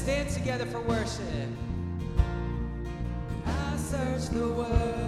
stand together for worship. I search the world.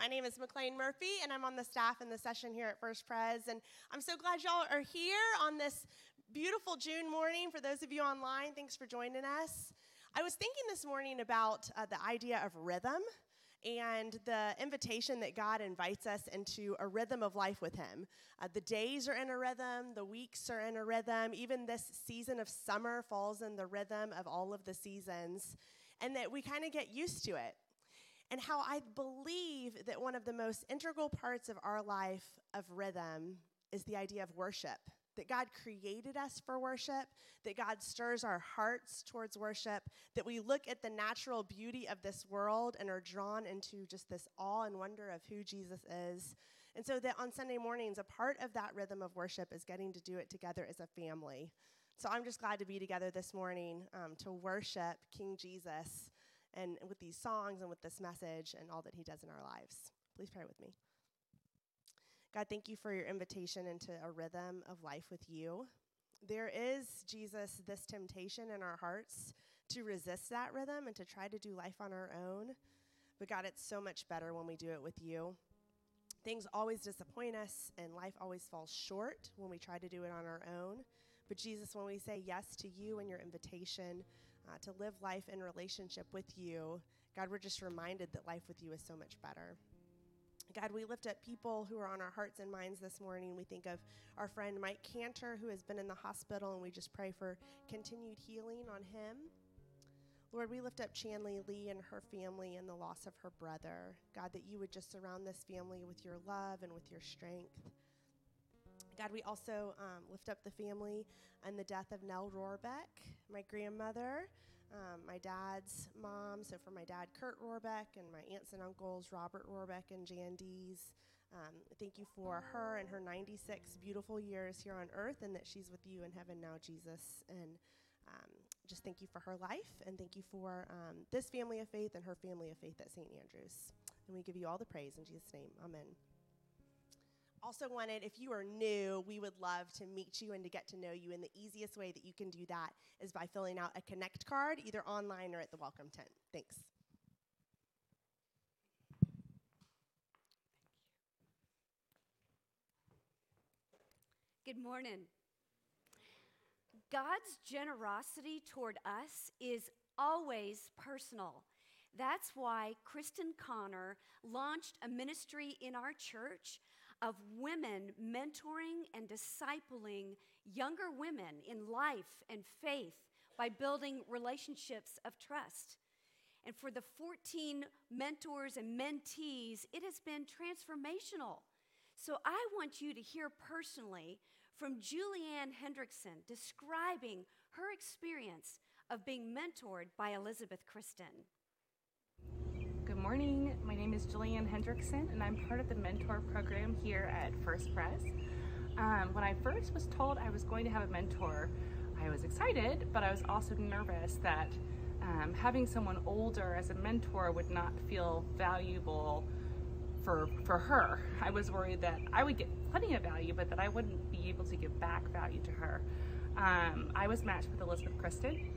My name is McLean Murphy, and I'm on the staff in the session here at First Pres. And I'm so glad y'all are here on this beautiful June morning. For those of you online, thanks for joining us. I was thinking this morning about uh, the idea of rhythm and the invitation that God invites us into a rhythm of life with Him. Uh, the days are in a rhythm, the weeks are in a rhythm, even this season of summer falls in the rhythm of all of the seasons, and that we kind of get used to it and how I believe that one of the most integral parts of our life of rhythm is the idea of worship. That God created us for worship, that God stirs our hearts towards worship, that we look at the natural beauty of this world and are drawn into just this awe and wonder of who Jesus is. And so that on Sunday mornings, a part of that rhythm of worship is getting to do it together as a family. So I'm just glad to be together this morning um, to worship King Jesus and with these songs and with this message and all that he does in our lives. Please pray with me. God, thank you for your invitation into a rhythm of life with you. There is, Jesus, this temptation in our hearts to resist that rhythm and to try to do life on our own. But God, it's so much better when we do it with you. Things always disappoint us, and life always falls short when we try to do it on our own. But Jesus, when we say yes to you and your invitation uh, to live life in relationship with you, God, we're just reminded that life with you is so much better. God, we lift up people who are on our hearts and minds this morning. We think of our friend Mike Cantor, who has been in the hospital, and we just pray for continued healing on him. Lord, we lift up Chanley Lee and her family and the loss of her brother. God, that you would just surround this family with your love and with your strength. God, we also um, lift up the family and the death of Nell Rohrbeck, my grandmother, um, my dad's mom. So for my dad, Kurt Rohrbeck, and my aunts and uncles, Robert Rohrbeck and Jan Dees. Um, thank you for her and her 96 beautiful years here on earth, and that she's with you in heaven now, Jesus. And um, just thank you for her life, and thank you for um, this family of faith and her family of faith at St. Andrews. And we give you all the praise in Jesus' name. Amen. Also, wanted, if you are new, we would love to meet you and to get to know you. And the easiest way that you can do that is by filling out a Connect card, either online or at the welcome tent. Thanks. Good morning. God's generosity toward us is always personal. That's why Kristen Connor launched a ministry in our church of women mentoring and discipling younger women in life and faith by building relationships of trust. And for the 14 mentors and mentees, it has been transformational. So I want you to hear personally from Julianne Hendrickson describing her experience of being mentored by Elizabeth Kristen. Morning. My name is Julianne Hendrickson, and I'm part of the mentor program here at First Pres. Um, when I first was told I was going to have a mentor, I was excited, but I was also nervous that um, having someone older as a mentor would not feel valuable for for her. I was worried that I would get plenty of value, but that I wouldn't be able to give back value to her. Um, I was matched with Elizabeth Kristen,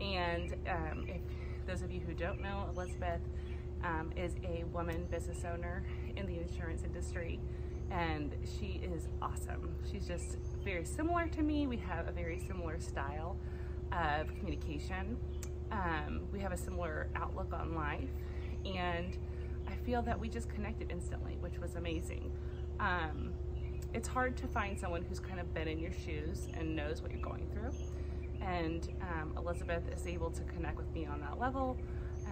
and um, if those of you who don't know, Elizabeth um, is a woman business owner in the insurance industry, and she is awesome. She's just very similar to me. We have a very similar style of communication. Um, we have a similar outlook on life, and I feel that we just connected instantly, which was amazing. Um, it's hard to find someone who's kind of been in your shoes and knows what you're going through. And um, Elizabeth is able to connect with me on that level.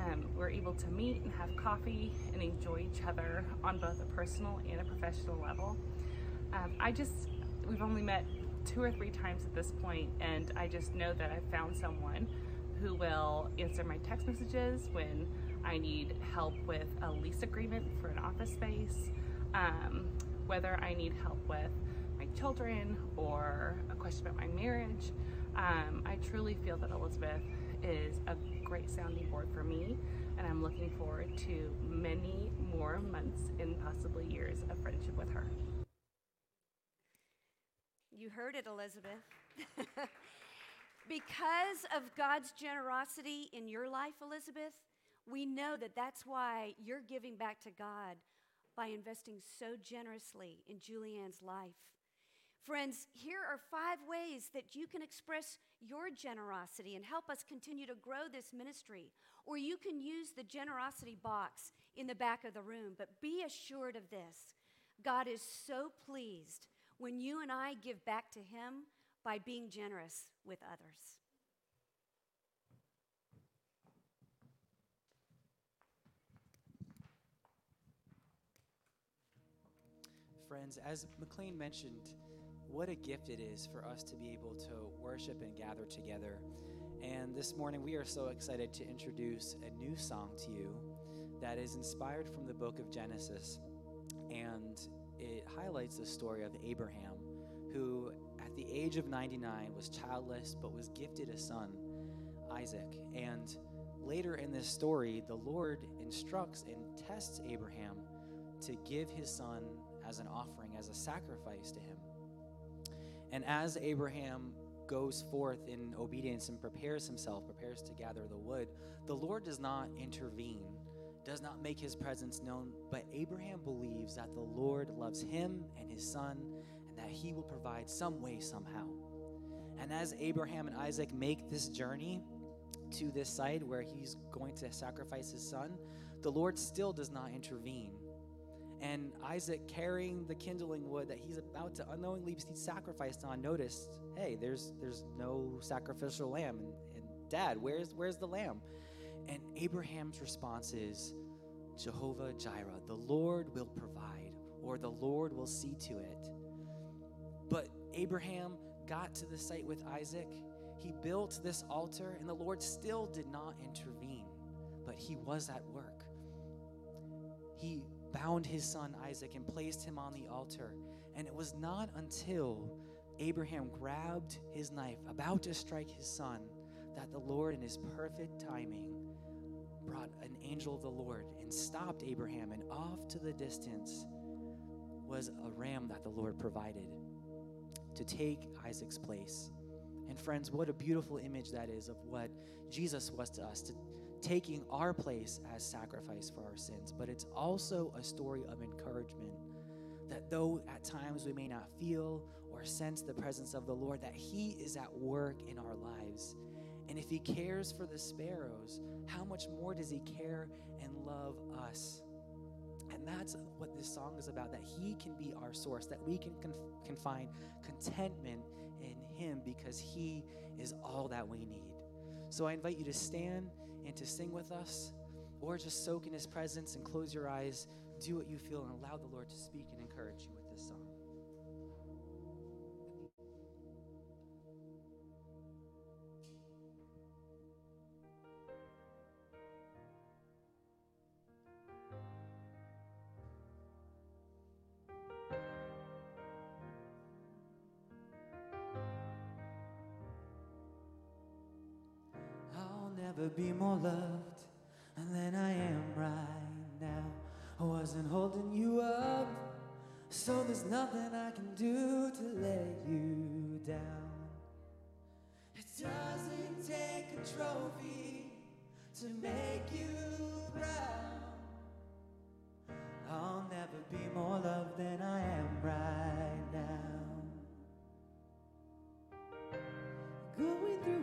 Um, we're able to meet and have coffee and enjoy each other on both a personal and a professional level. Um, I just, we've only met two or three times at this point, and I just know that I've found someone who will answer my text messages when I need help with a lease agreement for an office space, um, whether I need help with my children or a question about my marriage. Um, I truly feel that Elizabeth is a great sounding board for me, and I'm looking forward to many more months and possibly years of friendship with her. You heard it, Elizabeth. because of God's generosity in your life, Elizabeth, we know that that's why you're giving back to God by investing so generously in Julianne's life. Friends, here are five ways that you can express your generosity and help us continue to grow this ministry. Or you can use the generosity box in the back of the room. But be assured of this God is so pleased when you and I give back to Him by being generous with others. Friends, as McLean mentioned, what a gift it is for us to be able to worship and gather together. And this morning, we are so excited to introduce a new song to you that is inspired from the book of Genesis. And it highlights the story of Abraham, who at the age of 99 was childless but was gifted a son, Isaac. And later in this story, the Lord instructs and tests Abraham to give his son as an offering, as a sacrifice to him. And as Abraham goes forth in obedience and prepares himself, prepares to gather the wood, the Lord does not intervene, does not make his presence known, but Abraham believes that the Lord loves him and his son and that he will provide some way, somehow. And as Abraham and Isaac make this journey to this site where he's going to sacrifice his son, the Lord still does not intervene And Isaac, carrying the kindling wood that he's about to unknowingly be sacrificed on, noticed, hey, there's there's no sacrificial lamb. And, and Dad, where's where's the lamb? And Abraham's response is, Jehovah Jireh, the Lord will provide, or the Lord will see to it. But Abraham got to the site with Isaac. He built this altar, and the Lord still did not intervene, but he was at work. He bound his son Isaac and placed him on the altar. And it was not until Abraham grabbed his knife, about to strike his son, that the Lord, in his perfect timing, brought an angel of the Lord and stopped Abraham. And off to the distance was a ram that the Lord provided to take Isaac's place. And friends, what a beautiful image that is of what Jesus was to us, to taking our place as sacrifice for our sins. But it's also a story of encouragement that though at times we may not feel or sense the presence of the Lord, that He is at work in our lives. And if He cares for the sparrows, how much more does He care and love us? And that's what this song is about that He can be our source, that we can, can find contentment in Him because He is all that we need. So I invite you to stand and to sing with us, or just soak in His presence and close your eyes, do what you feel, and allow the Lord to speak and encourage you never be more loved than I am right now. I wasn't holding you up, so there's nothing I can do to let you down. It doesn't take a trophy to make you proud. I'll never be more loved than I am right now. Going through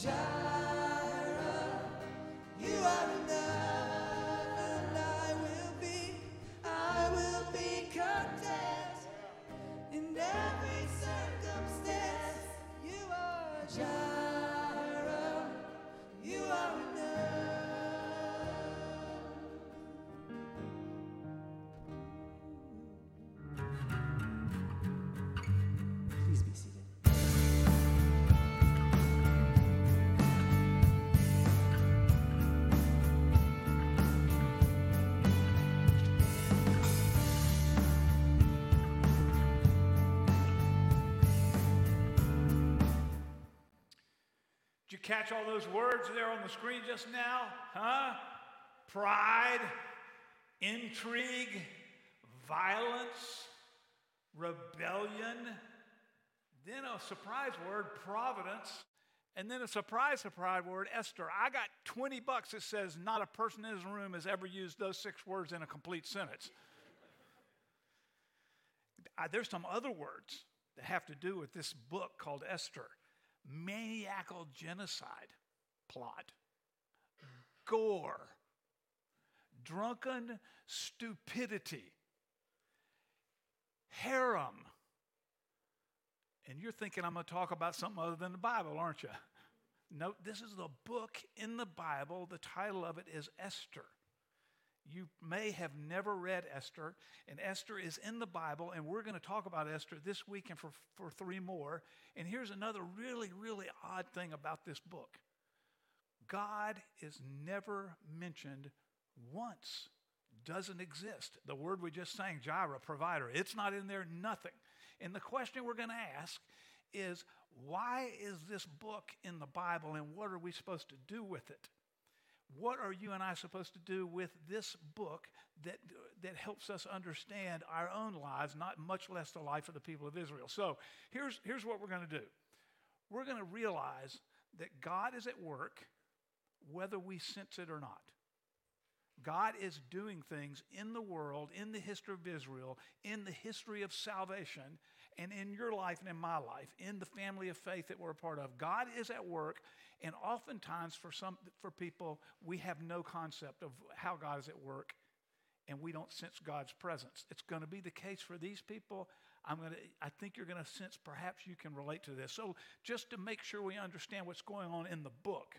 Jireh, catch all those words there on the screen just now? Huh? Pride, intrigue, violence, rebellion. Then a surprise word, providence. And then a surprise, surprise word, Esther. I got 20 bucks that says not a person in this room has ever used those six words in a complete sentence. I- there's some other words that have to do with this book called Esther maniacal genocide plot, gore, drunken stupidity, harem. And you're thinking I'm going to talk about something other than the Bible, aren't you? No, this is the book in the Bible. The title of it is Esther. You may have never read Esther, and Esther is in the Bible, and we're going to talk about Esther this week and for, for three more. And here's another really, really odd thing about this book God is never mentioned once, doesn't exist. The word we just sang, Jireh, provider, it's not in there, nothing. And the question we're going to ask is why is this book in the Bible, and what are we supposed to do with it? What are you and I supposed to do with this book that, that helps us understand our own lives, not much less the life of the people of Israel? So here's, here's what we're going to do we're going to realize that God is at work whether we sense it or not. God is doing things in the world, in the history of Israel, in the history of salvation, and in your life and in my life, in the family of faith that we're a part of. God is at work, and oftentimes for some for people, we have no concept of how God is at work, and we don't sense God's presence. It's going to be the case for these people. I'm going to I think you're going to sense perhaps you can relate to this. So just to make sure we understand what's going on in the book,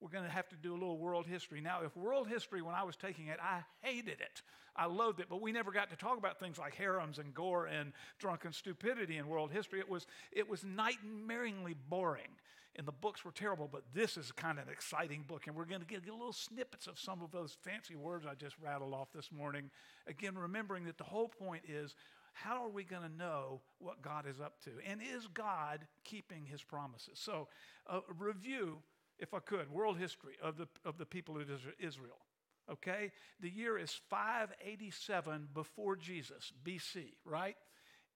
we're going to have to do a little world history. Now, if world history, when I was taking it, I hated it. I loathed it, but we never got to talk about things like harems and gore and drunken stupidity in world history. It was, it was nightmaringly boring, and the books were terrible, but this is kind of an exciting book, and we're going to get, get little snippets of some of those fancy words I just rattled off this morning. Again, remembering that the whole point is how are we going to know what God is up to? And is God keeping his promises? So, a review if I could, world history of the, of the people of Israel. Okay? The year is 587 before Jesus, BC, right?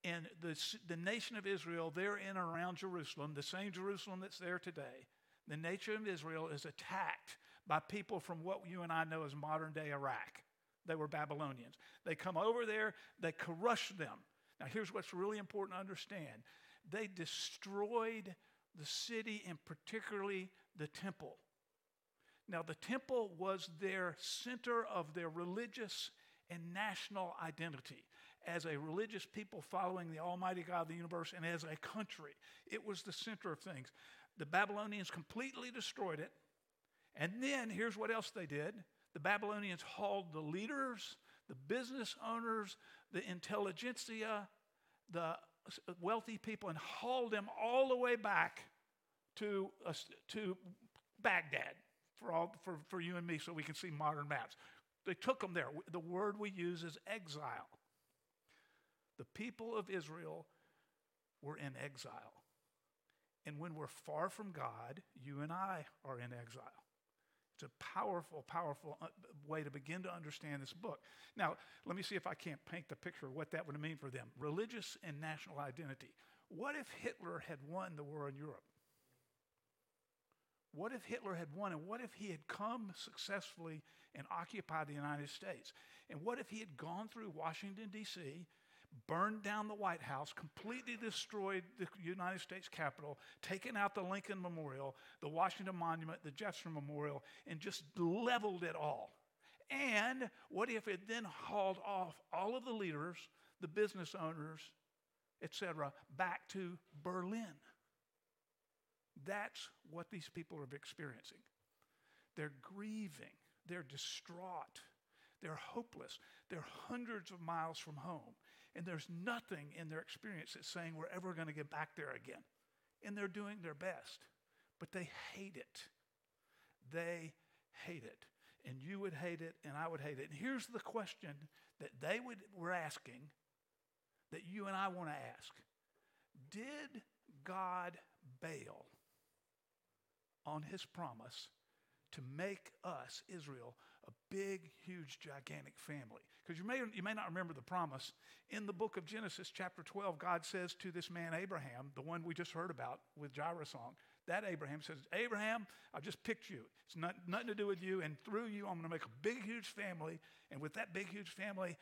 And the, the nation of Israel, they're in around Jerusalem, the same Jerusalem that's there today. The nation of Israel is attacked by people from what you and I know as modern day Iraq. They were Babylonians. They come over there, they crush them. Now, here's what's really important to understand they destroyed the city and particularly the temple. Now, the temple was their center of their religious and national identity. As a religious people following the Almighty God of the universe and as a country, it was the center of things. The Babylonians completely destroyed it. And then here's what else they did the Babylonians hauled the leaders, the business owners, the intelligentsia, the wealthy people, and hauled them all the way back to, uh, to Baghdad for, all, for, for you and me so we can see modern maps. They took them there. The word we use is exile. The people of Israel were in exile. And when we're far from God, you and I are in exile. It's a powerful, powerful uh, way to begin to understand this book. Now, let me see if I can't paint the picture of what that would mean for them. Religious and national identity. What if Hitler had won the war in Europe? What if Hitler had won, and what if he had come successfully and occupied the United States? And what if he had gone through Washington, D.C., burned down the White House, completely destroyed the United States Capitol, taken out the Lincoln Memorial, the Washington Monument, the Jefferson Memorial, and just leveled it all? And what if it then hauled off all of the leaders, the business owners, etc., back to Berlin? That's what these people are experiencing. They're grieving, they're distraught, they're hopeless, they're hundreds of miles from home, and there's nothing in their experience that's saying we're ever going to get back there again. And they're doing their best, but they hate it. They hate it. And you would hate it, and I would hate it. And here's the question that they would, were asking that you and I want to ask Did God bail on his promise to make us, Israel, a big, huge, gigantic family. Because you may, you may not remember the promise. In the book of Genesis, chapter 12, God says to this man, Abraham, the one we just heard about with Jireh song, that Abraham says, Abraham, I just picked you. It's not, nothing to do with you. And through you, I'm going to make a big, huge family. And with that big, huge family,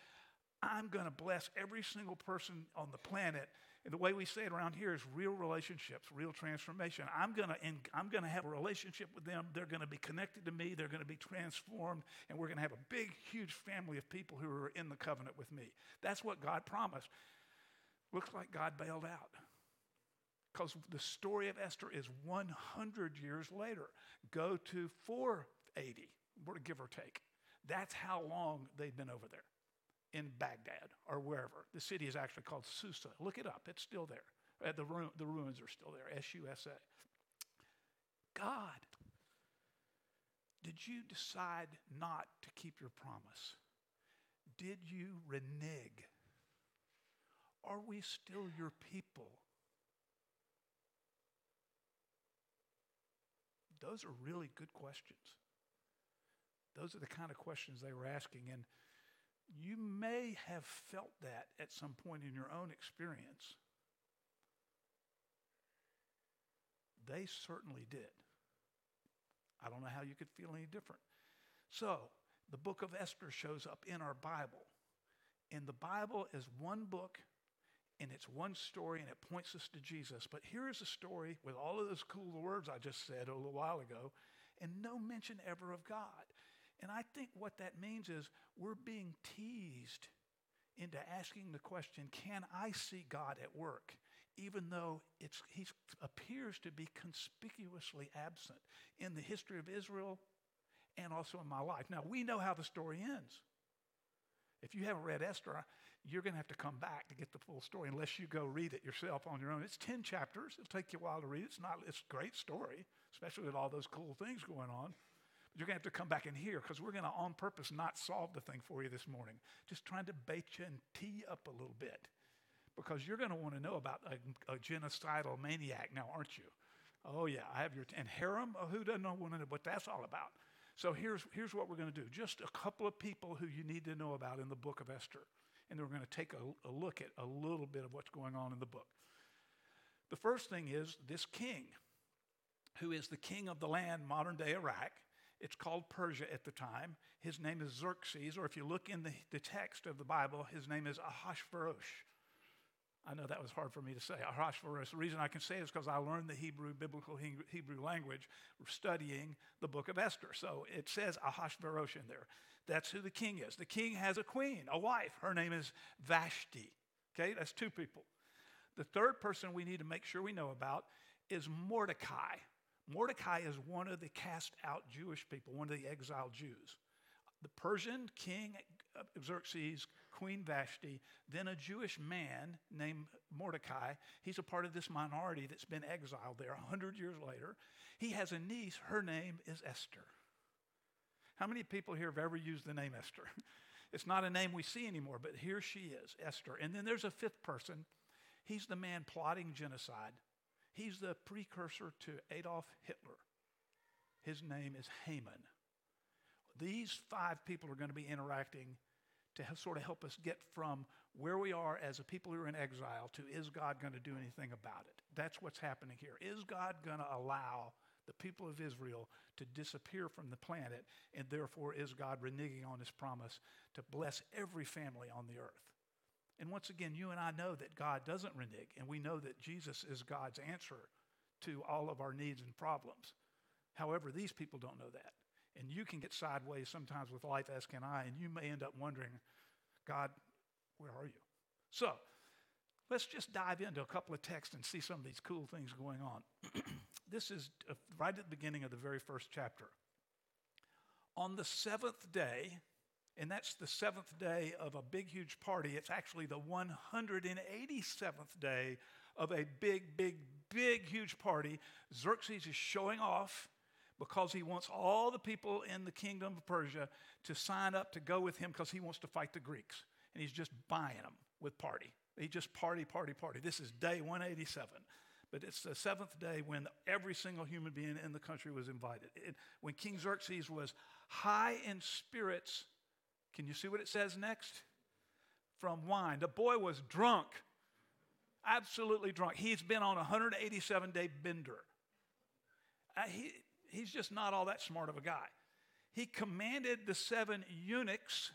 I'm going to bless every single person on the planet. And the way we say it around here is real relationships, real transformation. I'm going to I'm going to have a relationship with them. They're going to be connected to me. They're going to be transformed, and we're going to have a big, huge family of people who are in the covenant with me. That's what God promised. Looks like God bailed out. Because the story of Esther is 100 years later. Go to 480, give or take. That's how long they'd been over there in Baghdad or wherever. The city is actually called Susa. Look it up, it's still there. Uh, the, ru- the ruins are still there, S U S A. God, did you decide not to keep your promise? Did you renege? Are we still your people? Those are really good questions. Those are the kind of questions they were asking. And you may have felt that at some point in your own experience. They certainly did. I don't know how you could feel any different. So, the book of Esther shows up in our Bible. And the Bible is one book and it's one story and it points us to Jesus. But here is a story with all of those cool words I just said a little while ago and no mention ever of God. And I think what that means is we're being teased into asking the question can I see God at work? Even though he appears to be conspicuously absent in the history of Israel and also in my life. Now, we know how the story ends. If you haven't read Esther, you're going to have to come back to get the full story unless you go read it yourself on your own. It's 10 chapters. It'll take you a while to read. It's not it's a great story, especially with all those cool things going on. You're going to have to come back in here because we're going to, on purpose, not solve the thing for you this morning. Just trying to bait you and tee you up a little bit because you're going to want to know about a, a genocidal maniac now, aren't you? Oh, yeah, I have your, t- and harem, oh, who doesn't know what that's all about? So here's, here's what we're going to do just a couple of people who you need to know about in the book of Esther. And then we're going to take a, a look at a little bit of what's going on in the book. The first thing is this king, who is the king of the land, modern day Iraq. It's called Persia at the time. His name is Xerxes, or if you look in the, the text of the Bible, his name is Ahasuerus. I know that was hard for me to say, Ahasuerus. The reason I can say it is because I learned the Hebrew, biblical Hebrew language studying the book of Esther. So it says Ahasuerus in there. That's who the king is. The king has a queen, a wife. Her name is Vashti. Okay, that's two people. The third person we need to make sure we know about is Mordecai. Mordecai is one of the cast out Jewish people, one of the exiled Jews. The Persian king Xerxes, Queen Vashti, then a Jewish man named Mordecai. He's a part of this minority that's been exiled there 100 years later. He has a niece, her name is Esther. How many people here have ever used the name Esther? It's not a name we see anymore, but here she is, Esther. And then there's a fifth person. He's the man plotting genocide He's the precursor to Adolf Hitler. His name is Haman. These five people are going to be interacting to sort of help us get from where we are as a people who are in exile to is God going to do anything about it? That's what's happening here. Is God going to allow the people of Israel to disappear from the planet, and therefore is God reneging on his promise to bless every family on the earth? And once again, you and I know that God doesn't renege, and we know that Jesus is God's answer to all of our needs and problems. However, these people don't know that. And you can get sideways sometimes with life, as can I, and you may end up wondering, God, where are you? So, let's just dive into a couple of texts and see some of these cool things going on. this is uh, right at the beginning of the very first chapter. On the seventh day, and that's the seventh day of a big, huge party, it's actually the 187th day of a big, big, big, huge party. Xerxes is showing off because he wants all the people in the kingdom of Persia to sign up to go with him because he wants to fight the Greeks. And he's just buying them with party. He just party, party, party. This is day 187. But it's the seventh day when every single human being in the country was invited. It, when King Xerxes was high in spirits, can you see what it says next? From wine. The boy was drunk, absolutely drunk. He's been on a 187 day bender. Uh, he, he's just not all that smart of a guy. He commanded the seven eunuchs.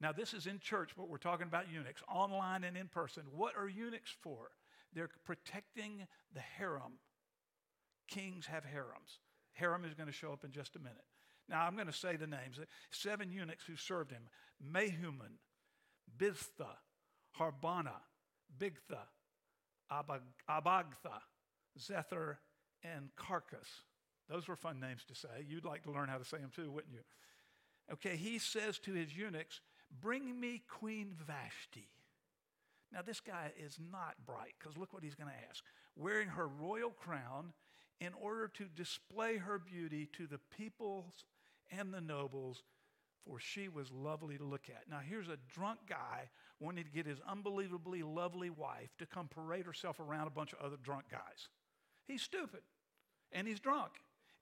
Now, this is in church, but we're talking about eunuchs, online and in person. What are eunuchs for? They're protecting the harem. Kings have harems. Harem is going to show up in just a minute. Now, I'm going to say the names. Seven eunuchs who served him Mehuman, Biztha, Harbona, Bigtha, Abag- Abagtha, Zethar, and Karkas. Those were fun names to say. You'd like to learn how to say them too, wouldn't you? Okay, he says to his eunuchs, Bring me Queen Vashti. Now, this guy is not bright because look what he's going to ask. Wearing her royal crown in order to display her beauty to the peoples and the nobles, for she was lovely to look at. Now, here's a drunk guy wanting to get his unbelievably lovely wife to come parade herself around a bunch of other drunk guys. He's stupid and he's drunk.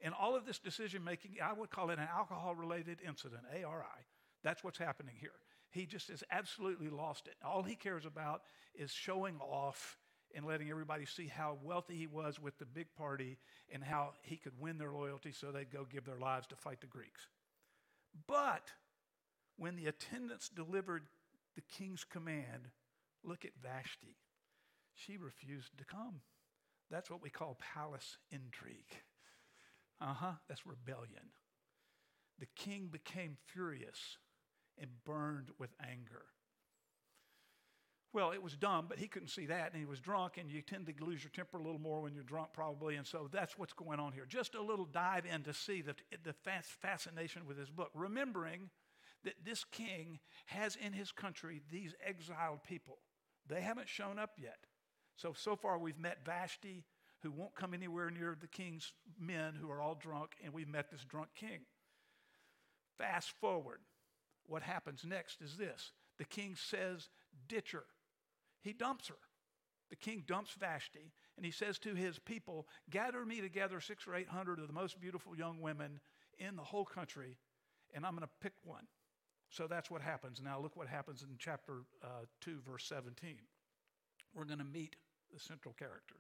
And all of this decision making, I would call it an alcohol related incident, ARI. That's what's happening here. He just has absolutely lost it. All he cares about is showing off and letting everybody see how wealthy he was with the big party and how he could win their loyalty so they'd go give their lives to fight the Greeks. But when the attendants delivered the king's command, look at Vashti. She refused to come. That's what we call palace intrigue. Uh huh, that's rebellion. The king became furious and burned with anger. Well, it was dumb, but he couldn't see that, and he was drunk, and you tend to lose your temper a little more when you're drunk, probably, and so that's what's going on here. Just a little dive in to see the, the fascination with his book, remembering that this king has in his country these exiled people. They haven't shown up yet. So, so far we've met Vashti, who won't come anywhere near the king's men who are all drunk, and we've met this drunk king. Fast forward. What happens next is this the king says, Ditch her. He dumps her. The king dumps Vashti, and he says to his people, Gather me together six or eight hundred of the most beautiful young women in the whole country, and I'm going to pick one. So that's what happens. Now, look what happens in chapter uh, 2, verse 17. We're going to meet the central character.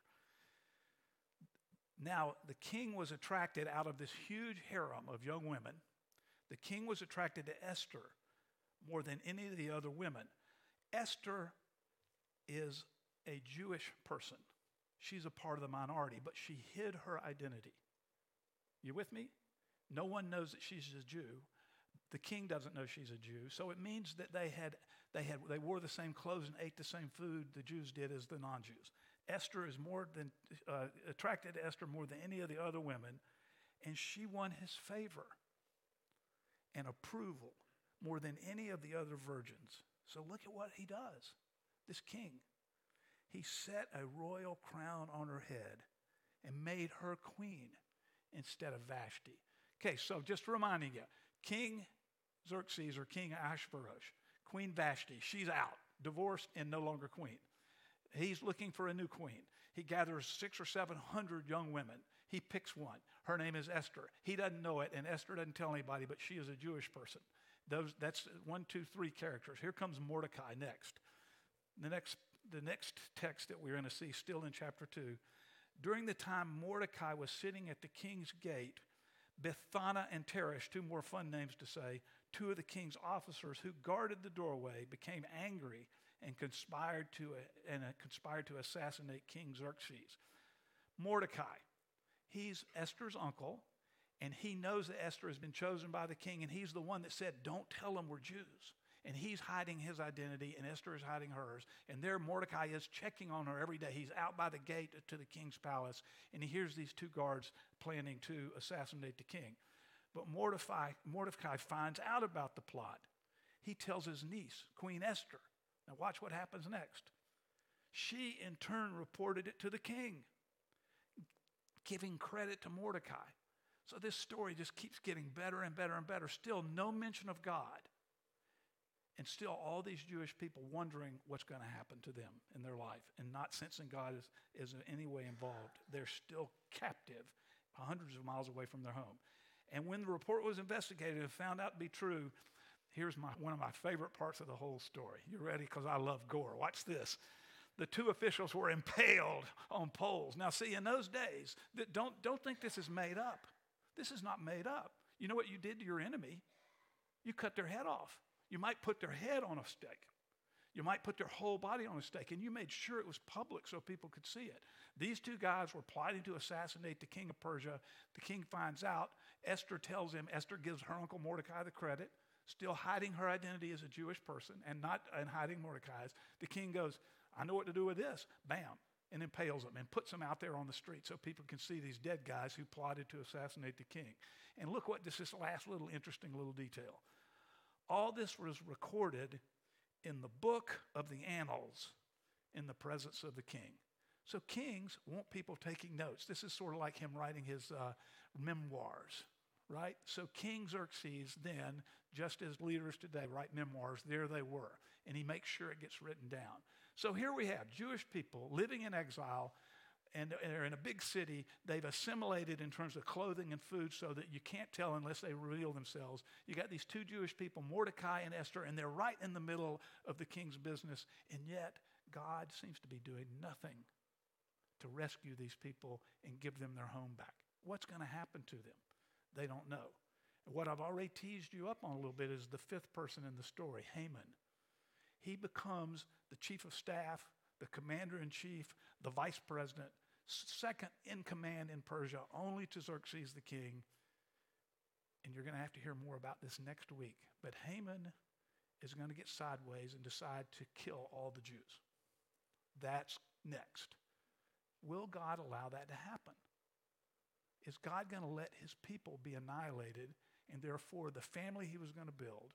Now, the king was attracted out of this huge harem of young women. The king was attracted to Esther more than any of the other women. Esther is a Jewish person. She's a part of the minority, but she hid her identity. You with me? No one knows that she's a Jew. The king doesn't know she's a Jew. So it means that they had they had they wore the same clothes and ate the same food the Jews did as the non-Jews. Esther is more than uh, attracted to Esther more than any of the other women, and she won his favor and approval more than any of the other virgins. So look at what he does. This king, he set a royal crown on her head and made her queen instead of Vashti. Okay, so just reminding you, King Xerxes or King Ahasuerus, Queen Vashti, she's out, divorced and no longer queen. He's looking for a new queen. He gathers six or seven hundred young women He picks one. Her name is Esther. He doesn't know it, and Esther doesn't tell anybody, but she is a Jewish person. Those, that's one, two, three characters. Here comes Mordecai next. The next, the next text that we're going to see, still in chapter 2. During the time Mordecai was sitting at the king's gate, Bigthana and Teresh, two more fun names to say, two of the king's officers who guarded the doorway, became angry and conspired to, and uh, conspired to assassinate King Xerxes. Mordecai, he's Esther's uncle, and he knows that Esther has been chosen by the king, and he's the one that said, Don't tell them we're Jews. And he's hiding his identity, and Esther is hiding hers. And there, Mordecai is checking on her every day. He's out by the gate to the king's palace, and he hears these two guards planning to assassinate the king. But Mordecai, Mordecai finds out about the plot. He tells his niece, Queen Esther. Now, watch what happens next. She, in turn, reported it to the king, giving credit to Mordecai. So this story just keeps getting better and better and better. Still, no mention of God. And still, all these Jewish people wondering what's going to happen to them in their life and not sensing God is, is in any way involved. They're still captive, hundreds of miles away from their home. And when the report was investigated and found out to be true, here's my, one of my favorite parts of the whole story. You ready? Because I love gore. Watch this. The two officials were impaled on poles. Now, see, in those days, don't, don't think this is made up. This is not made up. You know what you did to your enemy? You cut their head off. You might put their head on a stake. You might put their whole body on a stake, and you made sure it was public so people could see it. These two guys were plotting to assassinate the king of Persia. The king finds out. Esther tells him, Esther gives her uncle Mordecai the credit, still hiding her identity as a Jewish person and not and hiding Mordecai's. The king goes, I know what to do with this. Bam and impales them and puts them out there on the street so people can see these dead guys who plotted to assassinate the king. And look what this, this last little interesting little detail. All this was recorded in the book of the annals in the presence of the king. So kings want people taking notes. This is sort of like him writing his uh, memoirs, right? So King Xerxes then, just as leaders today write memoirs, there they were. And he makes sure it gets written down. So here we have Jewish people living in exile and they're in a big city. They've assimilated in terms of clothing and food so that you can't tell unless they reveal themselves. You got these two Jewish people, Mordecai and Esther, and they're right in the middle of the king's business. And yet, God seems to be doing nothing to rescue these people and give them their home back. What's going to happen to them? They don't know. What I've already teased you up on a little bit is the fifth person in the story, Haman he becomes the chief of staff, the commander in chief, the vice president, second in command in Persia, only to Xerxes the king. And you're going to have to hear more about this next week. But Haman is going to get sideways and decide to kill all the Jews. That's next. Will God allow that to happen? Is God going to let his people be annihilated and therefore the family he was going to build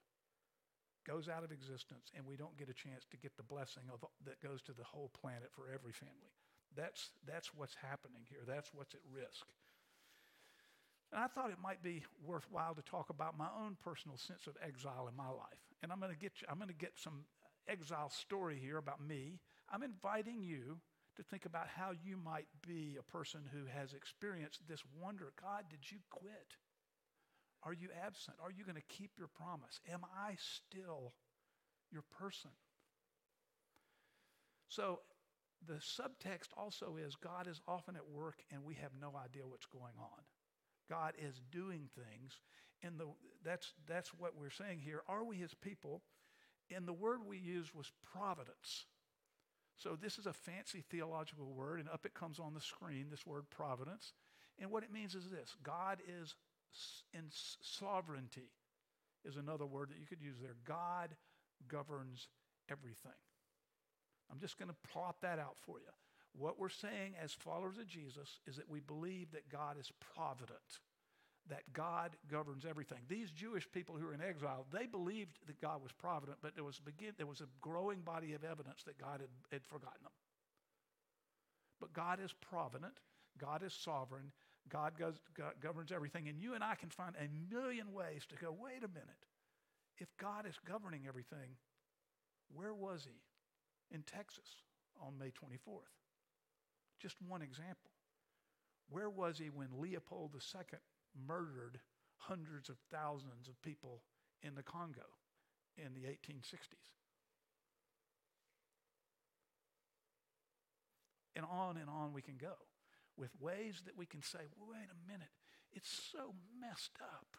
goes out of existence and we don't get a chance to get the blessing of, that goes to the whole planet for every family. That's, that's what's happening here. That's what's at risk. And I thought it might be worthwhile to talk about my own personal sense of exile in my life. And I'm going to get you, I'm going to get some exile story here about me. I'm inviting you to think about how you might be a person who has experienced this wonder. God, did you quit? Are you absent? Are you going to keep your promise? Am I still your person? So, the subtext also is God is often at work and we have no idea what's going on. God is doing things. And the, that's, that's what we're saying here. Are we his people? And the word we used was providence. So this is a fancy theological word, and up it comes on the screen, this word providence. And what it means is this God is in sovereignty is another word that you could use there. God governs everything. I'm just going to plot that out for you. What we're saying as followers of Jesus is that we believe that God is provident, that God governs everything. These Jewish people who are in exile, they believed that God was provident, but there was, begin, there was a growing body of evidence that God had, had forgotten them. But God is provident, God is sovereign, God, goes, God governs everything. And you and I can find a million ways to go, wait a minute. If God is governing everything, where was he? In Texas on May 24th. Just one example. Where was he when Leopold II murdered hundreds of thousands of people in the Congo in the 1860s? And on and on we can go with ways that we can say, wait a minute, it's so messed up.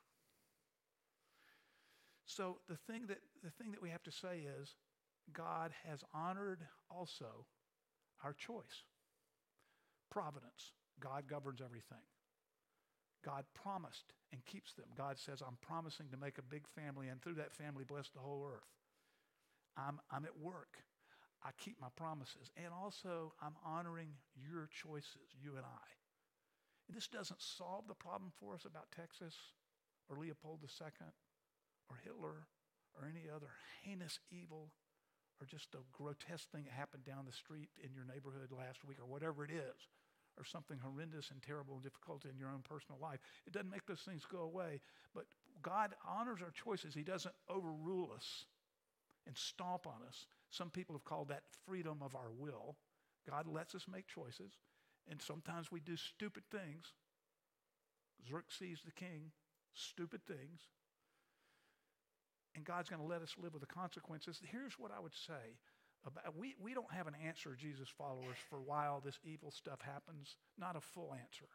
So the thing that the thing that we have to say is God has honored also our choice. Providence. God governs everything. God promised and keeps them. God says, I'm promising to make a big family and through that family bless the whole earth. I'm, I'm at work. I keep my promises. And also, I'm honoring your choices, you and I. And this doesn't solve the problem for us about Texas or Leopold II or Hitler or any other heinous evil or just a grotesque thing that happened down the street in your neighborhood last week or whatever it is or something horrendous and terrible and difficult in your own personal life. It doesn't make those things go away, but God honors our choices. He doesn't overrule us and stomp on us. Some people have called that freedom of our will. God lets us make choices, and sometimes we do stupid things. Xerxes the king, stupid things. And God's going to let us live with the consequences. Here's what I would say about we, we don't have an answer, Jesus followers, for why all this evil stuff happens. Not a full answer.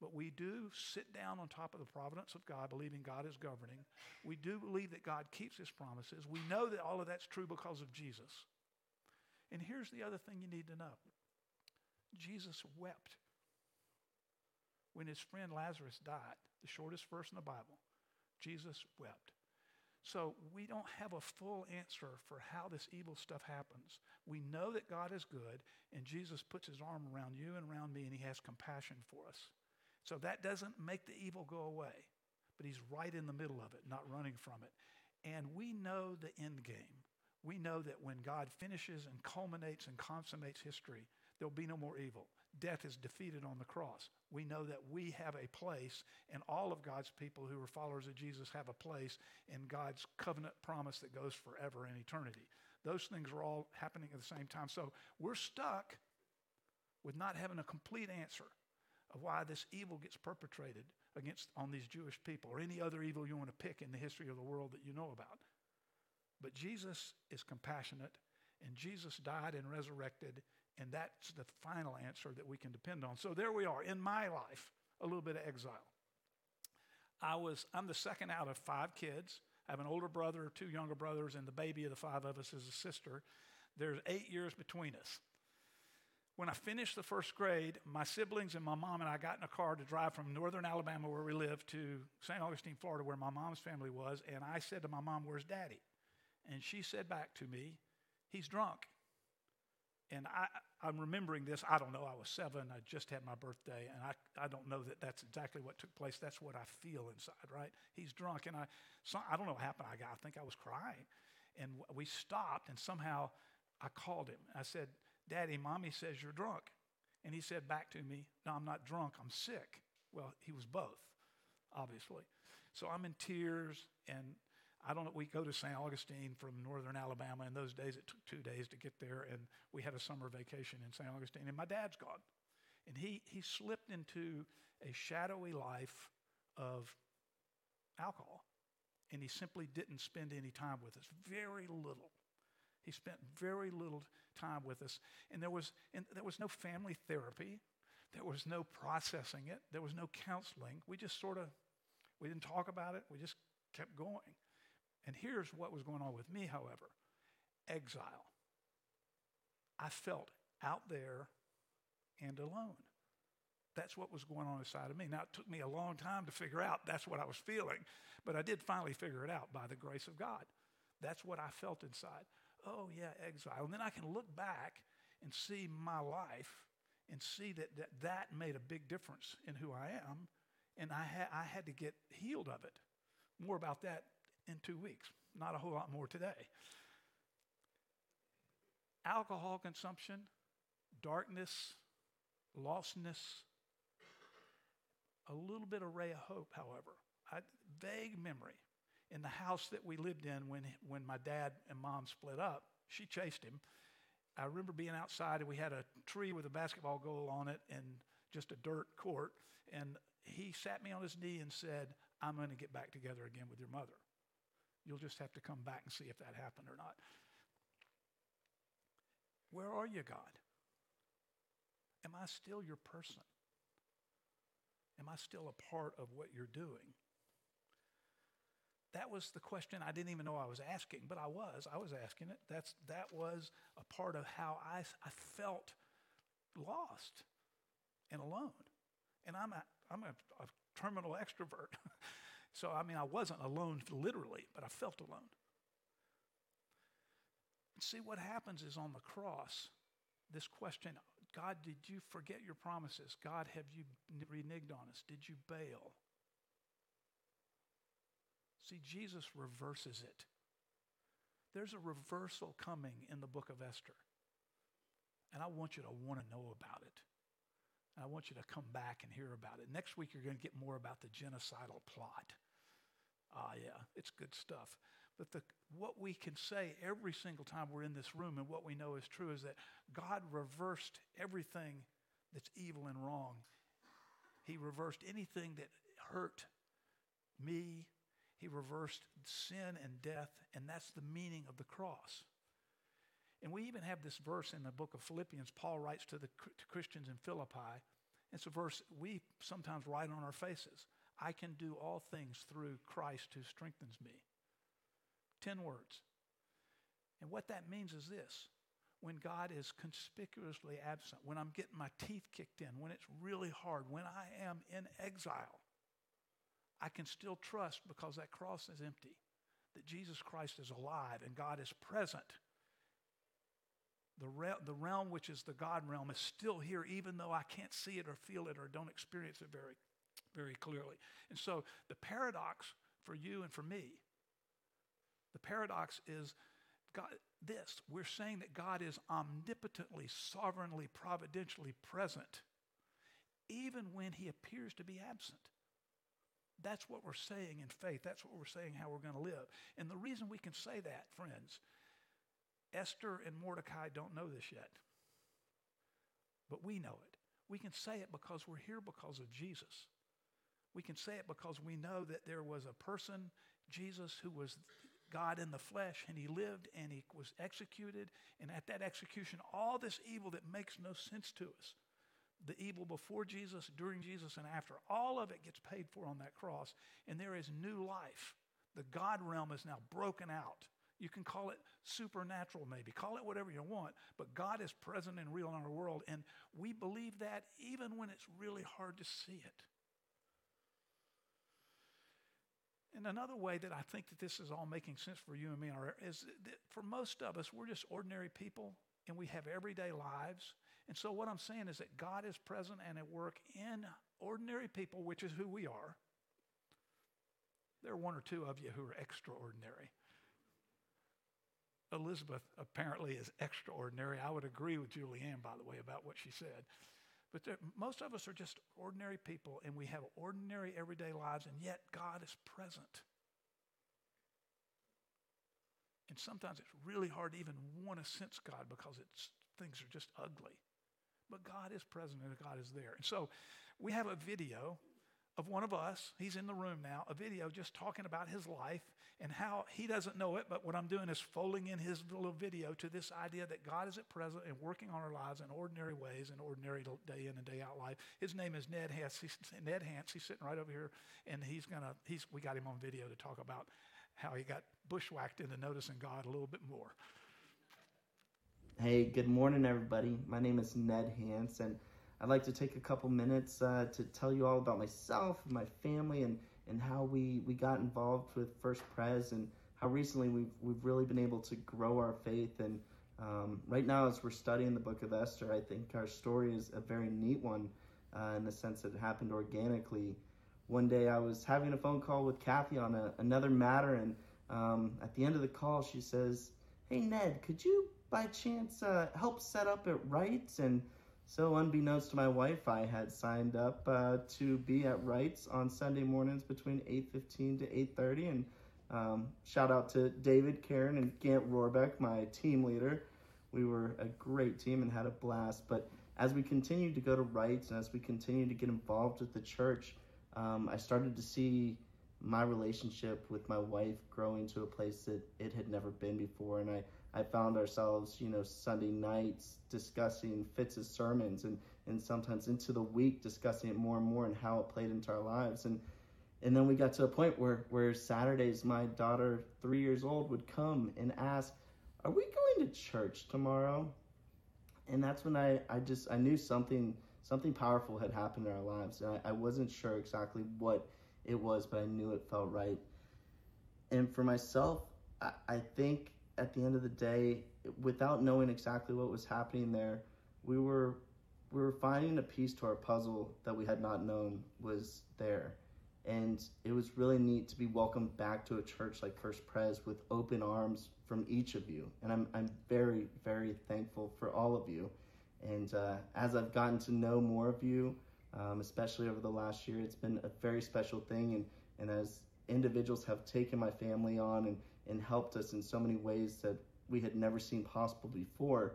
But we do sit down on top of the providence of God, believing God is governing. We do believe that God keeps his promises. We know that all of that's true because of Jesus. And here's the other thing you need to know Jesus wept when his friend Lazarus died, the shortest verse in the Bible. Jesus wept. So we don't have a full answer for how this evil stuff happens. We know that God is good, and Jesus puts his arm around you and around me, and he has compassion for us. So that doesn't make the evil go away, but he's right in the middle of it, not running from it. And we know the end game. We know that when God finishes and culminates and consummates history, there'll be no more evil. Death is defeated on the cross. We know that we have a place, and all of God's people who are followers of Jesus have a place in God's covenant promise that goes forever in eternity. Those things are all happening at the same time. So we're stuck with not having a complete answer of why this evil gets perpetrated against on these Jewish people or any other evil you want to pick in the history of the world that you know about. But Jesus is compassionate and Jesus died and resurrected and that's the final answer that we can depend on. So there we are in my life, a little bit of exile. I was I'm the second out of 5 kids. I have an older brother, two younger brothers and the baby of the five of us is a sister. There's 8 years between us when I finished the first grade, my siblings and my mom and I got in a car to drive from northern Alabama, where we lived, to St. Augustine, Florida, where my mom's family was. And I said to my mom, Where's daddy? And she said back to me, He's drunk. And I, I'm remembering this. I don't know. I was seven. I just had my birthday. And I, I don't know that that's exactly what took place. That's what I feel inside, right? He's drunk. And I, so, I don't know what happened. I, got, I think I was crying. And we stopped, and somehow I called him. I said, Daddy, mommy says you're drunk. And he said back to me, No, I'm not drunk, I'm sick. Well, he was both, obviously. So I'm in tears, and I don't know. We go to St. Augustine from northern Alabama. In those days, it took two days to get there, and we had a summer vacation in St. Augustine, and my dad's gone. And he, he slipped into a shadowy life of alcohol, and he simply didn't spend any time with us, very little. He spent very little time with us. And there was, and there was no family therapy. There was no processing it. There was no counseling. We just sort of, we didn't talk about it. We just kept going. And here's what was going on with me, however exile. I felt out there and alone. That's what was going on inside of me. Now, it took me a long time to figure out that's what I was feeling, but I did finally figure it out by the grace of God. That's what I felt inside oh, yeah, exile. And then I can look back and see my life and see that that, that made a big difference in who I am. And I, ha- I had to get healed of it. More about that in two weeks. Not a whole lot more today. Alcohol consumption, darkness, lostness, a little bit of ray of hope, however. I, vague memory in the house that we lived in when, when my dad and mom split up. She chased him. I remember being outside and we had a tree with a basketball goal on it and just a dirt court. And he sat me on his knee and said, I'm going to get back together again with your mother. You'll just have to come back and see if that happened or not. Where are you, God? Am I still your person? Am I still a part of what you're doing? That was the question I didn't even know I was asking, but I was. I was asking it. That's, that was a part of how I, I felt lost and alone. And I'm a, I'm a, a terminal extrovert. So, I mean, I wasn't alone literally, but I felt alone. See, what happens is on the cross, this question God, did you forget your promises? God, have you reneged on us? Did you bail? See, Jesus reverses it. There's a reversal coming in the book of Esther. And I want you to want to know about it. I want you to come back and hear about it. Next week, you're going to get more about the genocidal plot. Ah, yeah, it's good stuff. But the, what we can say every single time we're in this room and what we know is true is that God reversed everything that's evil and wrong. He reversed anything that hurt me. He reversed sin and death, and that's the meaning of the cross. And we even have this verse in the book of Philippians. Paul writes to the to Christians in Philippi. It's a verse we sometimes write on our faces. I can do all things through Christ who strengthens me. Ten words. And what that means is this when God is conspicuously absent, when I'm getting my teeth kicked in, when it's really hard, when I am in exile, I can still trust because that cross is empty, that Jesus Christ is alive and God is present. The, re- the realm, which is the God realm, is still here, even though I can't see it or feel it or don't experience it very, very clearly. And so the paradox for you and for me the paradox is God, this we're saying that God is omnipotently, sovereignly, providentially present, even when he appears to be absent. That's what we're saying in faith. That's what we're saying how we're going to live. And the reason we can say that, friends, Esther and Mordecai don't know this yet, but we know it. We can say it because we're here because of Jesus. We can say it because we know that there was a person, Jesus, who was God in the flesh, and he lived and he was executed. And at that execution, all this evil that makes no sense to us the evil before Jesus, during Jesus, and after all of it gets paid for on that cross. And there is new life. The God realm is now broken out. You can call it supernatural, maybe. Call it whatever you want, but God is present and real in our world. And we believe that even when it's really hard to see it. And another way that I think that this is all making sense for you and me is that for most of us, we're just ordinary people and we have everyday lives. And so what I'm saying is that God is present and at work in ordinary people, which is who we are. There are one or two of you who are extraordinary. Elizabeth apparently is extraordinary. I would agree with Julianne, by the way, about what she said. But there, most of us are just ordinary people and we have ordinary everyday lives, and yet God is present. And sometimes it's really hard to even want to sense God because it's, things are just ugly. But God is present and God is there. And so we have a video of one of us, he's in the room now, a video just talking about his life and how he doesn't know it, but what I'm doing is folding in his little video to this idea that God is at present and working on our lives in ordinary ways, in ordinary day in and day out life. His name is Ned Hance. He's, Ned Hance. He's sitting right over here, and he's gonna. He's we got him on video to talk about how he got bushwhacked into noticing God a little bit more. Hey, good morning, everybody. My name is Ned Hance, and I'd like to take a couple minutes uh, to tell you all about myself, my family, and, and how we, we got involved with First Pres and how recently we've, we've really been able to grow our faith. And um, right now, as we're studying the book of Esther, I think our story is a very neat one uh, in the sense that it happened organically. One day I was having a phone call with Kathy on a, another matter, and um, at the end of the call, she says, Hey, Ned, could you by chance uh, help set up at Wrights? And so, unbeknownst to my wife, I had signed up uh, to be at Wrights on Sunday mornings between 8:15 to 8:30. And um, shout out to David, Karen, and Gant Rohrbeck, my team leader. We were a great team and had a blast. But as we continued to go to rights and as we continued to get involved with the church, um, I started to see my relationship with my wife growing to a place that it had never been before. And I, I found ourselves, you know, Sunday nights discussing Fitz's sermons and, and sometimes into the week discussing it more and more and how it played into our lives. And and then we got to a point where, where Saturdays my daughter, three years old, would come and ask, Are we going to church tomorrow? And that's when I, I just I knew something something powerful had happened in our lives. And I, I wasn't sure exactly what it was, but I knew it felt right. And for myself, I, I think at the end of the day, without knowing exactly what was happening there, we were we were finding a piece to our puzzle that we had not known was there. And it was really neat to be welcomed back to a church like First Pres with open arms from each of you. And I'm, I'm very, very thankful for all of you. And uh, as I've gotten to know more of you, um, especially over the last year, it's been a very special thing. And, and as individuals have taken my family on and, and helped us in so many ways that we had never seen possible before,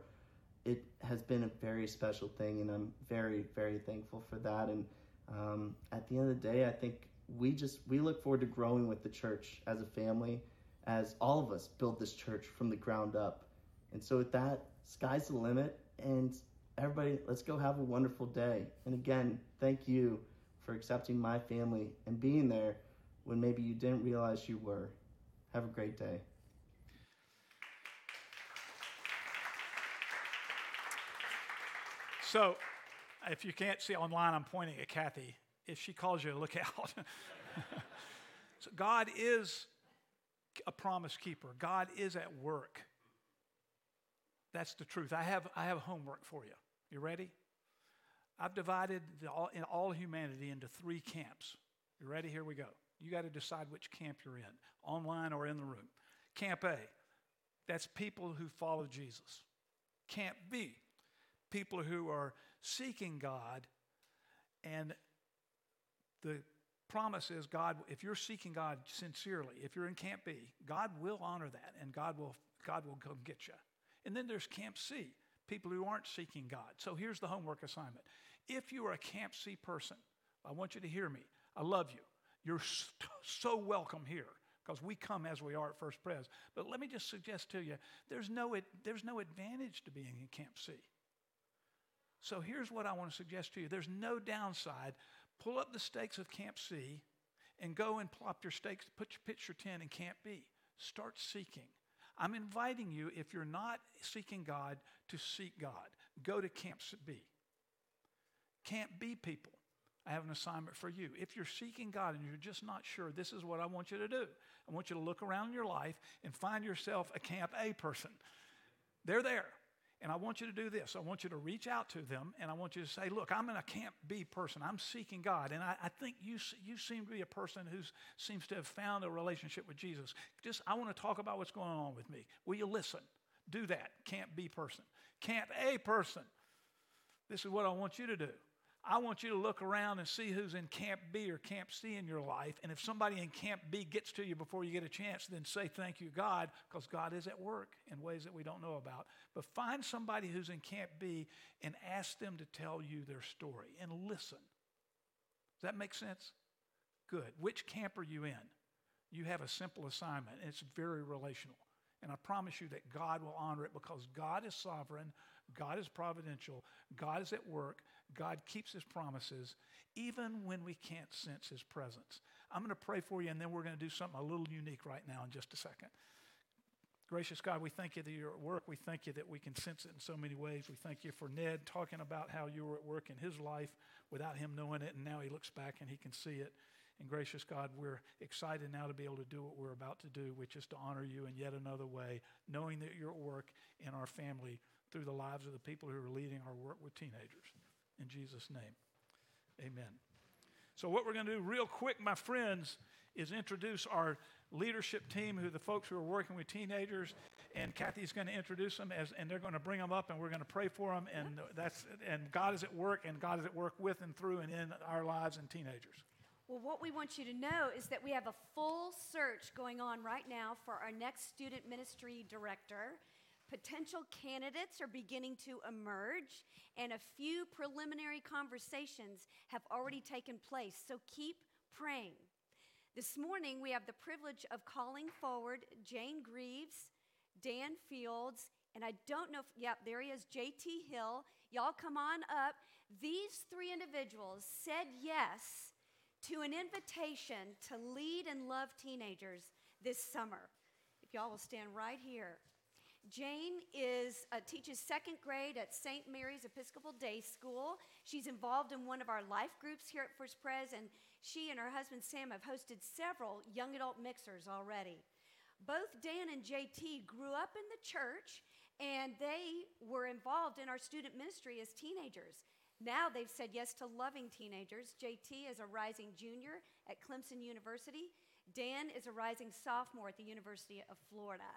it has been a very special thing. And I'm very, very thankful for that. And um, at the end of the day, I think we just we look forward to growing with the church as a family as all of us build this church from the ground up and so with that sky's the limit and everybody let's go have a wonderful day and again thank you for accepting my family and being there when maybe you didn't realize you were have a great day So, if you can't see online, I'm pointing at Kathy. If she calls you, look out. so, God is a promise keeper, God is at work. That's the truth. I have, I have homework for you. You ready? I've divided the, all, in all humanity into three camps. You ready? Here we go. You got to decide which camp you're in, online or in the room. Camp A, that's people who follow Jesus. Camp B, people who are seeking God and the promise is God, if you're seeking God sincerely, if you're in Camp B, God will honor that and God will, God will come get you. And then there's Camp C, people who aren't seeking God. So here's the homework assignment. If you are a Camp C person, I want you to hear me. I love you. You're so welcome here because we come as we are at First Pres. But let me just suggest to you there's no, there's no advantage to being in Camp C. So here's what I want to suggest to you there's no downside. Pull up the stakes of Camp C and go and plop your stakes, put your, pitch your tent in Camp B. Start seeking. I'm inviting you, if you're not seeking God, to seek God. Go to Camp B. Camp B people, I have an assignment for you. If you're seeking God and you're just not sure, this is what I want you to do. I want you to look around in your life and find yourself a Camp A person. They're there. And I want you to do this. I want you to reach out to them and I want you to say, Look, I'm in a Camp B person. I'm seeking God. And I, I think you, you seem to be a person who seems to have found a relationship with Jesus. Just, I want to talk about what's going on with me. Will you listen? Do that. Camp B person. Camp A person. This is what I want you to do. I want you to look around and see who's in Camp B or Camp C in your life. And if somebody in Camp B gets to you before you get a chance, then say thank you, God, because God is at work in ways that we don't know about. But find somebody who's in Camp B and ask them to tell you their story and listen. Does that make sense? Good. Which camp are you in? You have a simple assignment, and it's very relational. And I promise you that God will honor it because God is sovereign, God is providential, God is at work, God keeps his promises, even when we can't sense his presence. I'm going to pray for you, and then we're going to do something a little unique right now in just a second. Gracious God, we thank you that you're at work. We thank you that we can sense it in so many ways. We thank you for Ned talking about how you were at work in his life without him knowing it, and now he looks back and he can see it. And gracious God, we're excited now to be able to do what we're about to do, which is to honor you in yet another way, knowing that you're at work in our family through the lives of the people who are leading our work with teenagers. In Jesus' name, amen. So, what we're going to do real quick, my friends, is introduce our leadership team, who the folks who are working with teenagers, and Kathy's going to introduce them, as, and they're going to bring them up, and we're going to pray for them, and that's and God is at work, and God is at work with and through and in our lives and teenagers. Well, what we want you to know is that we have a full search going on right now for our next student ministry director. Potential candidates are beginning to emerge, and a few preliminary conversations have already taken place, so keep praying. This morning, we have the privilege of calling forward Jane Greaves, Dan Fields, and I don't know if, yep, there he is, JT Hill. Y'all come on up. These three individuals said yes to an invitation to lead and love teenagers this summer. If y'all will stand right here. Jane is uh, teaches second grade at St. Mary's Episcopal Day School. She's involved in one of our life groups here at First Pres, and she and her husband Sam have hosted several young adult mixers already. Both Dan and JT grew up in the church, and they were involved in our student ministry as teenagers. Now they've said yes to loving teenagers. JT is a rising junior at Clemson University. Dan is a rising sophomore at the University of Florida.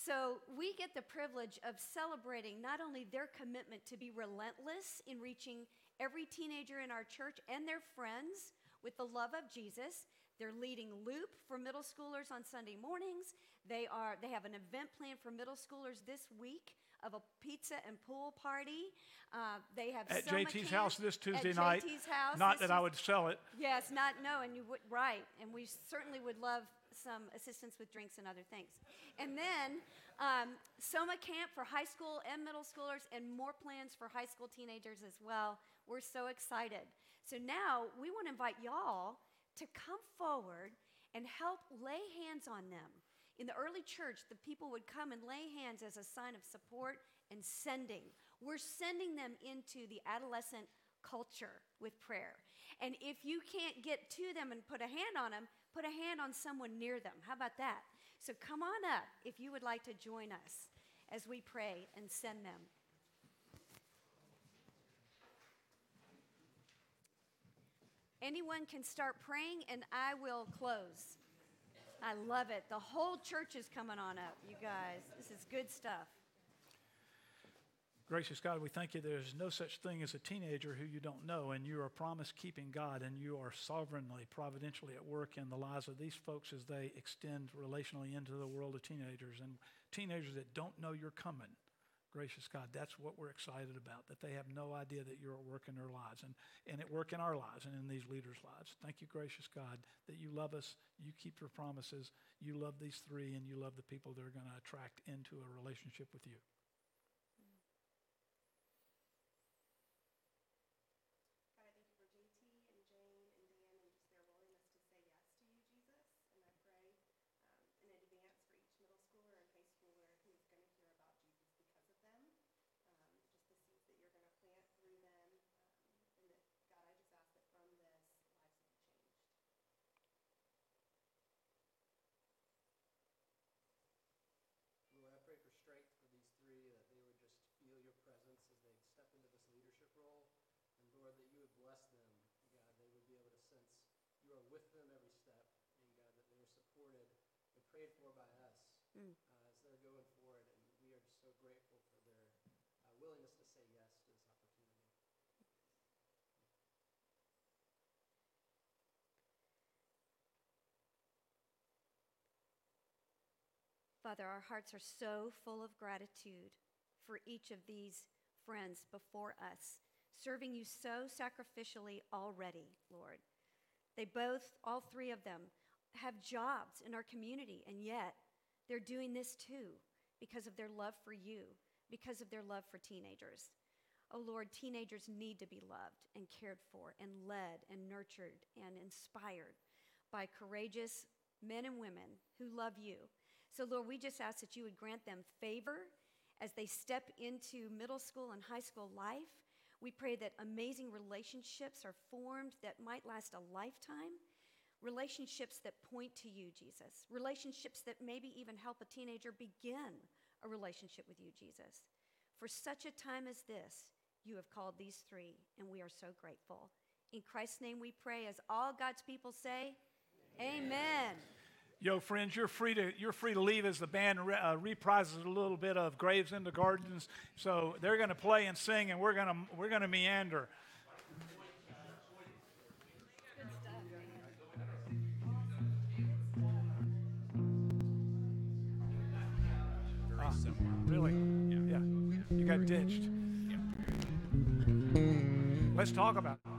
So we get the privilege of celebrating not only their commitment to be relentless in reaching every teenager in our church and their friends with the love of Jesus. They're leading Loop for middle schoolers on Sunday mornings. They are they have an event planned for middle schoolers this week of a pizza and pool party. Uh, they have At JT's camp house this Tuesday at night. Not that I would sell it. Yes, not no, and you would right, and we certainly would love some assistance with drinks and other things. And then um, Soma Camp for high school and middle schoolers, and more plans for high school teenagers as well. We're so excited. So now we want to invite y'all to come forward and help lay hands on them. In the early church, the people would come and lay hands as a sign of support and sending. We're sending them into the adolescent culture with prayer. And if you can't get to them and put a hand on them, put a hand on someone near them. How about that? So come on up if you would like to join us as we pray and send them. Anyone can start praying and I will close. I love it. The whole church is coming on up, you guys. This is good stuff. Gracious God, we thank you there's no such thing as a teenager who you don't know, and you are promise keeping God, and you are sovereignly, providentially at work in the lives of these folks as they extend relationally into the world of teenagers and teenagers that don't know you're coming. Gracious God, that's what we're excited about, that they have no idea that you're at work in their lives and, and at work in our lives and in these leaders' lives. Thank you, gracious God, that you love us, you keep your promises, you love these three, and you love the people that are going to attract into a relationship with you. God, I thank you for JT and Jane and Dan and just their willingness to say yes to you, Jesus. And I pray um, in advance for each middle schooler and high schooler who's going to hear about Jesus because of them. Um, just the seeds that you're going to plant through them. Um, and that, God, I just ask that from this, lives will be changed. Lord, I pray for strength for these three, that they would just feel your presence as they step into this leadership role. And Lord, that you would bless them. God, they would be able to sense you are with them every step. And God, that they are supported and prayed for by us Mm. uh, as they're going forward. And we are just so grateful for their uh, willingness to say yes to this opportunity. Father, our hearts are so full of gratitude for each of these friends before us, serving you so sacrificially already, Lord. They both, all three of them, have jobs in our community, and yet they're doing this too because of their love for you, because of their love for teenagers. Oh Lord, teenagers need to be loved and cared for and led and nurtured and inspired by courageous men and women who love you. So, Lord, we just ask that you would grant them favor as they step into middle school and high school life. We pray that amazing relationships are formed that might last a lifetime. Relationships that point to you, Jesus. Relationships that maybe even help a teenager begin a relationship with you, Jesus. For such a time as this, you have called these three, and we are so grateful. In Christ's name we pray, as all God's people say, Amen. Yo, friends, you're free to you're free to leave as the band re- uh, reprises a little bit of Graves Into Gardens. So they're going to play and sing, and we're going to we're going to meander. Uh, Really? Yeah. You got ditched. Let's talk about it.